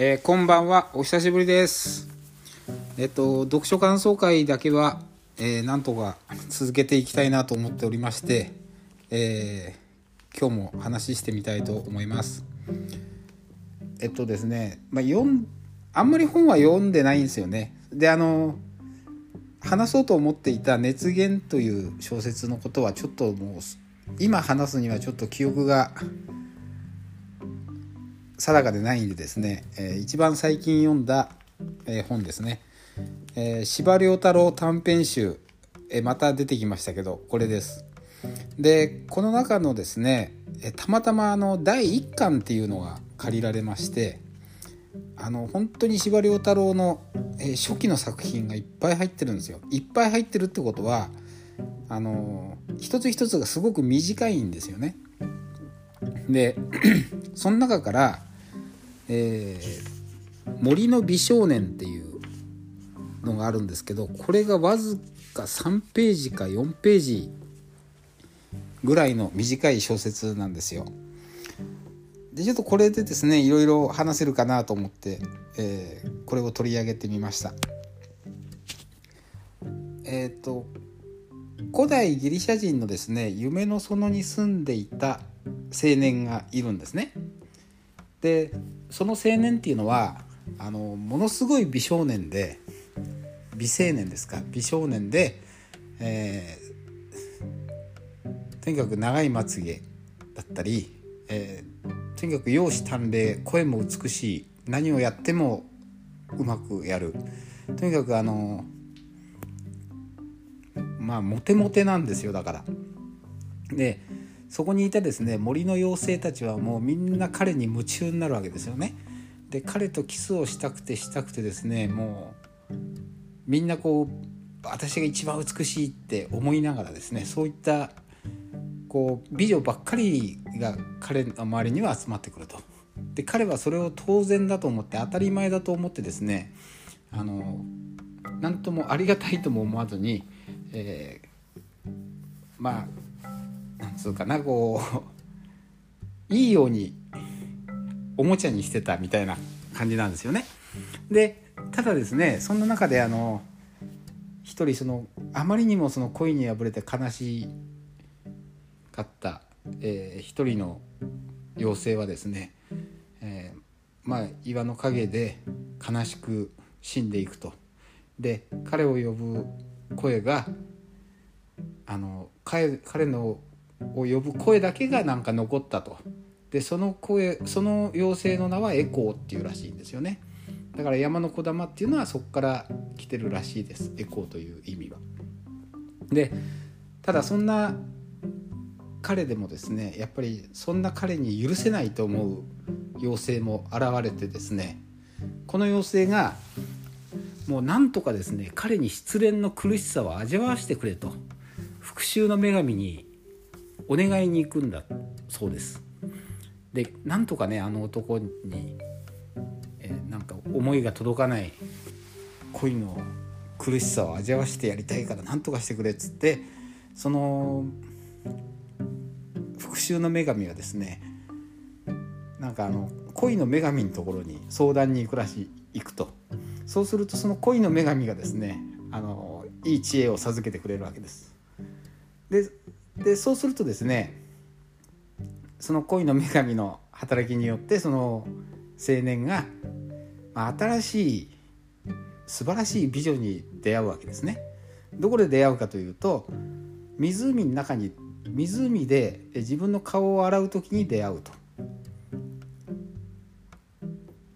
えー、こんばんは。お久しぶりです。えっと読書感想会だけは、えー、なんとか続けていきたいなと思っておりまして、えー、今日も話してみたいと思います。えっとですね、まあ、読んあんまり本は読んでないんですよね。であの話そうと思っていた「熱源」という小説のことはちょっともう今話すにはちょっと記憶が定かでないんでですね、えー、一番最近読んだ、えー、本ですね、えー、司馬太郎短編集、えー、また出てきましたけどこれです。でこの中のですね、えー、たまたまあの第1巻っていうのが借りられましてあの本当に司馬太郎の、えー、初期の作品がいっぱい入ってるんですよ。いっぱい入ってるってことはあの一つ一つがすごく短いんですよね。で その中からえー、森の美少年っていうのがあるんですけどこれがわずか3ページか4ページぐらいの短い小説なんですよ。でちょっとこれでですねいろいろ話せるかなと思って、えー、これを取り上げてみました。えっ、ー、と古代ギリシャ人のですね夢の園に住んでいた青年がいるんですね。でその青年っていうのはあのものすごい美少年で美青年ですか？美少年で、えー、とにかく長いまつげだったり、えー、とにかく容姿端麗声も美しい何をやってもうまくやるとにかくあのまあモテモテなんですよだから。でそこにいたですね森の妖精たちはもうみんな彼に夢中になるわけですよね。で彼とキスをしたくてしたくてですねもうみんなこう私が一番美しいって思いながらですねそういったこう美女ばっかりが彼の周りには集まってくると。で彼はそれを当然だと思って当たり前だと思ってですねあの何ともありがたいとも思わずに、えー、まあつうかなこう いいようにおもちゃにしてたみたいな感じなんですよね。でただですねそんな中であの一人そのあまりにもその恋に破れて悲しかった、えー、一人の妖精はですね、えー、まあ岩の陰で悲しく死んでいくと。で彼を呼ぶ声があの彼のを呼ぶ声だけがなんか残ったと。でその声その妖精の名はエコーっていうらしいんですよね。だから山の小玉っていうのはそこから来てるらしいです。エコーという意味は。でただそんな彼でもですねやっぱりそんな彼に許せないと思う妖精も現れてですねこの妖精がもうなんとかですね彼に失恋の苦しさを味わわせてくれと。復讐の女神にお願いに行くんだそうですでなんとかねあの男に、えー、なんか思いが届かない恋の苦しさを味わわせてやりたいから何とかしてくれっつってその復讐の女神はですねなんかあの恋の女神のところに相談に行くらしい行くとそうするとその恋の女神がですねあのいい知恵を授けてくれるわけです。ででそうするとですねその恋の女神の働きによってその青年が、新しい素晴らしい美女に出会うわけですね。どこで出会うかというと湖の中に湖で自分の顔を洗う時に出会うと。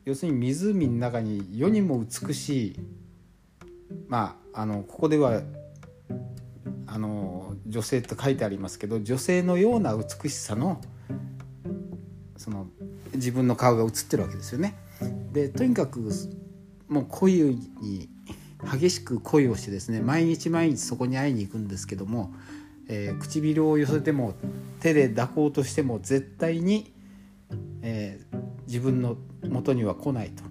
要するに湖の中に世にも美しいまああのここではあの女性って書いてありますけど女性のような美しさのその自分の顔が映ってるわけですよね。でとにかくもう恋に激しく恋をしてですね毎日毎日そこに会いに行くんですけども、えー、唇を寄せても手で抱こうとしても絶対に、えー、自分の元には来ないと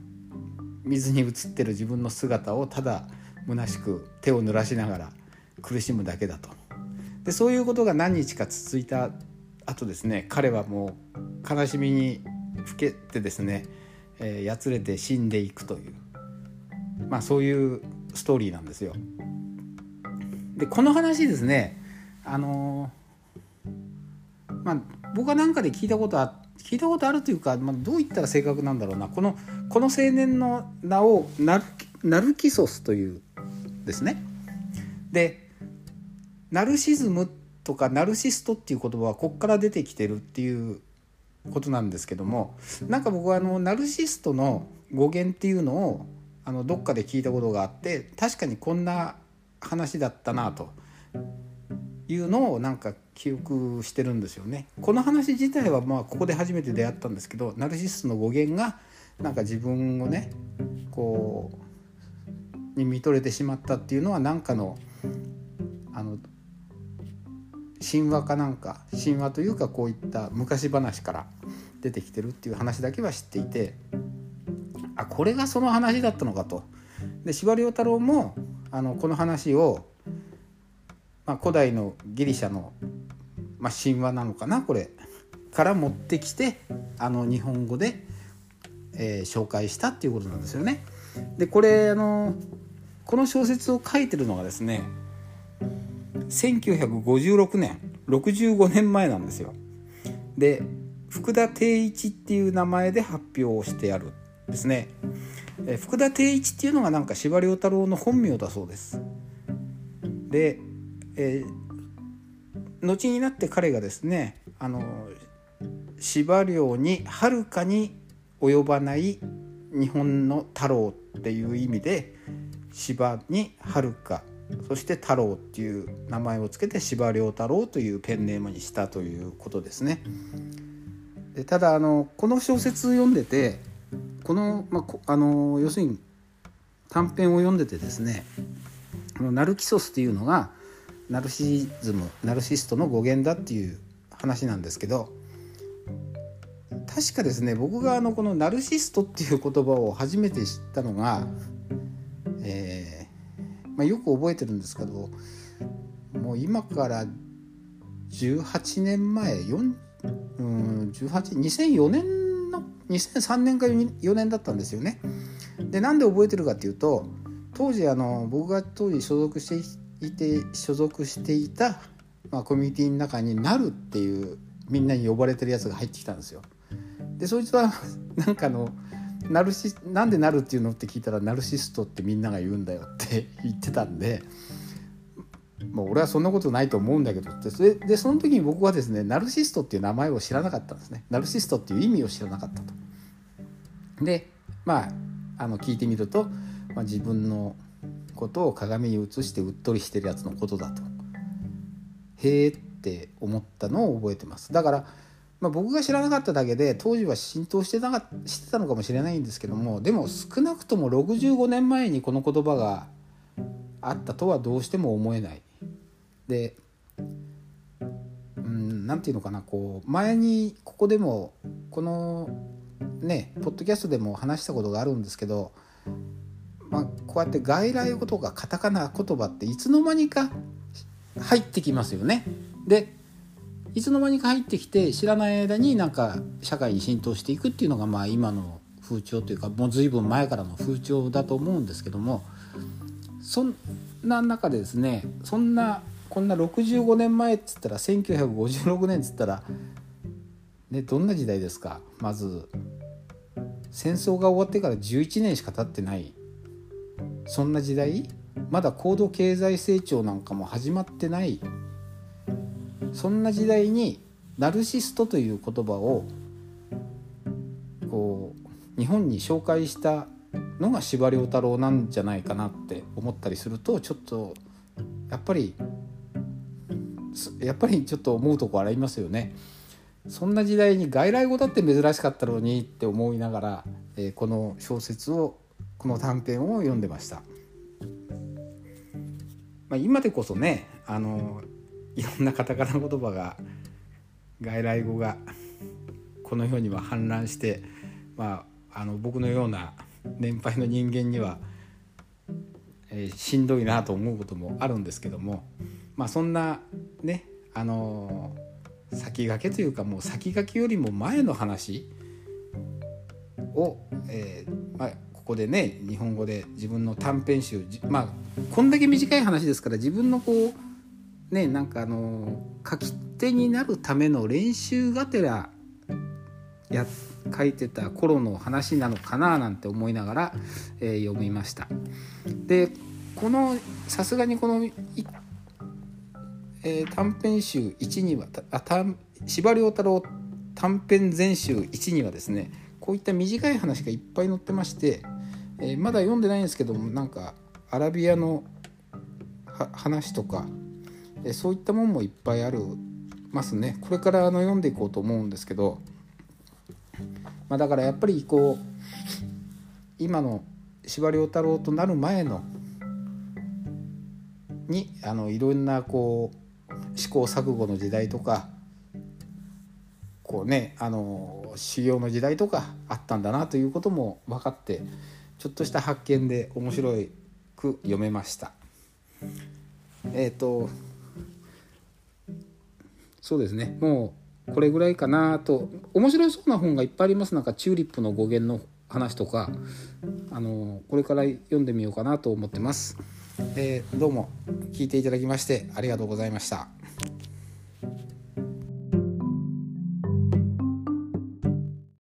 水に映ってる自分の姿をただ虚しく手を濡らしながら苦しむだけだとでそういうことが何日か続いた後ですね彼はもう悲しみにふけてですね、えー、やつれて死んでいくという、まあ、そういうストーリーなんですよ。でこの話ですねあのー、まあ僕は何かで聞いたことあ聞いたことあるというか、まあ、どう言ったら正確なんだろうなこのこの青年の名をナルナルキソスというですね。でナルシズムとかナルシストっていう言葉はここから出てきてるっていうことなんですけどもなんか僕はあのナルシストの語源っていうのをあのどっかで聞いたことがあって確かにこんな話だったなというのをなんか記憶してるんですよね。この話自体はまあここで初めて出会ったんですけどナルシストの語源がなんか自分をねこうに見とれてしまったっていうのは何かのあの神話かなんか神話というかこういった昔話から出てきてるっていう話だけは知っていてあこれがその話だったのかと。で司馬太郎もあのこの話を、まあ、古代のギリシャの、まあ、神話なのかなこれから持ってきてあの日本語で、えー、紹介したっていうことなんですよね。でこれあのこの小説を書いてるのがですね1956年65年前なんですよ。で福田定一っていう名前で発表をしてあるんですね。え福田定一っていうのがなんか司馬太郎の本名だそうです。で、えー、後になって彼がですねあの司馬遼にはるかに及ばない日本の太郎っていう意味で司馬にはるかそして太郎っていう名前を付けて司馬遼太郎というペンネームにしたということですね。でただあのこの小説読んでてこの,、まあ、あの要するに短編を読んでてですねこのナルキソスっていうのがナルシズムナルシストの語源だっていう話なんですけど確かですね僕があのこのナルシストっていう言葉を初めて知ったのが、えーまあ、よく覚えてるんですけどもう今から18年前4うん18 2004年の2003年か4年だったんですよね。でなんで覚えてるかっていうと当時あの僕が当時所属していて所属していた、まあ、コミュニティの中になるっていうみんなに呼ばれてるやつが入ってきたんですよ。でそいつはなんかのナルシなんでなるっていうのって聞いたらナルシストってみんなが言うんだよって 言ってたんでまあ、俺はそんなことないと思うんだけどってそれでその時に僕はですねナルシストっていう名前を知らなかったんですねナルシストっていう意味を知らなかったと。でまああの聞いてみると、まあ、自分のことを鏡に映してうっとりしてるやつのことだと。へえって思ったのを覚えてます。だから、まあ、僕が知らなかっただけで当時は浸透してなかしてたのかもしれないんですけどもでも少なくとも65年前にこの言葉があったとはどうしても思えない。で何て言うのかなこう前にここでもこのねポッドキャストでも話したことがあるんですけど、まあ、こうやって外来語とかカタカナ言葉っていつの間にか入ってきますよね。でいつの間にか入ってきて知らない間になんか社会に浸透していくっていうのがまあ今の風潮というかもう随分前からの風潮だと思うんですけどもそんな中でですねそんなこんな65年前っつったら1956年っつったら、ね、どんな時代ですか？まず戦争が終わってから11年しか経ってない。そんな時代？まだ高度経済成長なんかも始まってない。そんな時代にナルシストという言葉をこう日本に紹介したのが司馬遼太郎なんじゃないかなって思ったりするとちょっとやっぱりやっぱりちょっと思うとこありますよね。そんな時代に外来語だって珍しかったのにって思いながら、えー、この小説をこの短編を読んでました。まあ、今でこそねあのいろんなカタカナ言葉が外来語がこの世には氾濫して、まあ、あの僕のような年配の人間には、えー、しんどいなと思うこともあるんですけどもまあそんなねあの先駆けというかもう先駆けよりも前の話を、えーまあ、ここでね日本語で自分の短編集まあこんだけ短い話ですから自分のこうねなんかあの書き手になるための練習がてらや書いてた頃の話なのかななんて思いながら、えー、読みました。でこのさすがにこの、えー、短編集1にはあ司馬太郎短編全集1にはですねこういった短い話がいっぱい載ってまして、えー、まだ読んでないんですけどもなんかアラビアの話とか、え、そういったもんもいっぱいあるますねこれからあの読んでいこうと思うんですけど、まあ、だからやっぱりこう今の司馬太郎となる前のにあのいろんなこう試行錯誤の時代とかこうねあの修行の時代とかあったんだなということも分かってちょっとした発見で面白く読めました。えっ、ー、とそうですね。もうこれぐらいかなと。面白そうな本がいっぱいあります。なんかチューリップの語源の話とか。あのこれから読んでみようかなと思ってます。えー、どうも。聞いていただきましてありがとうございました。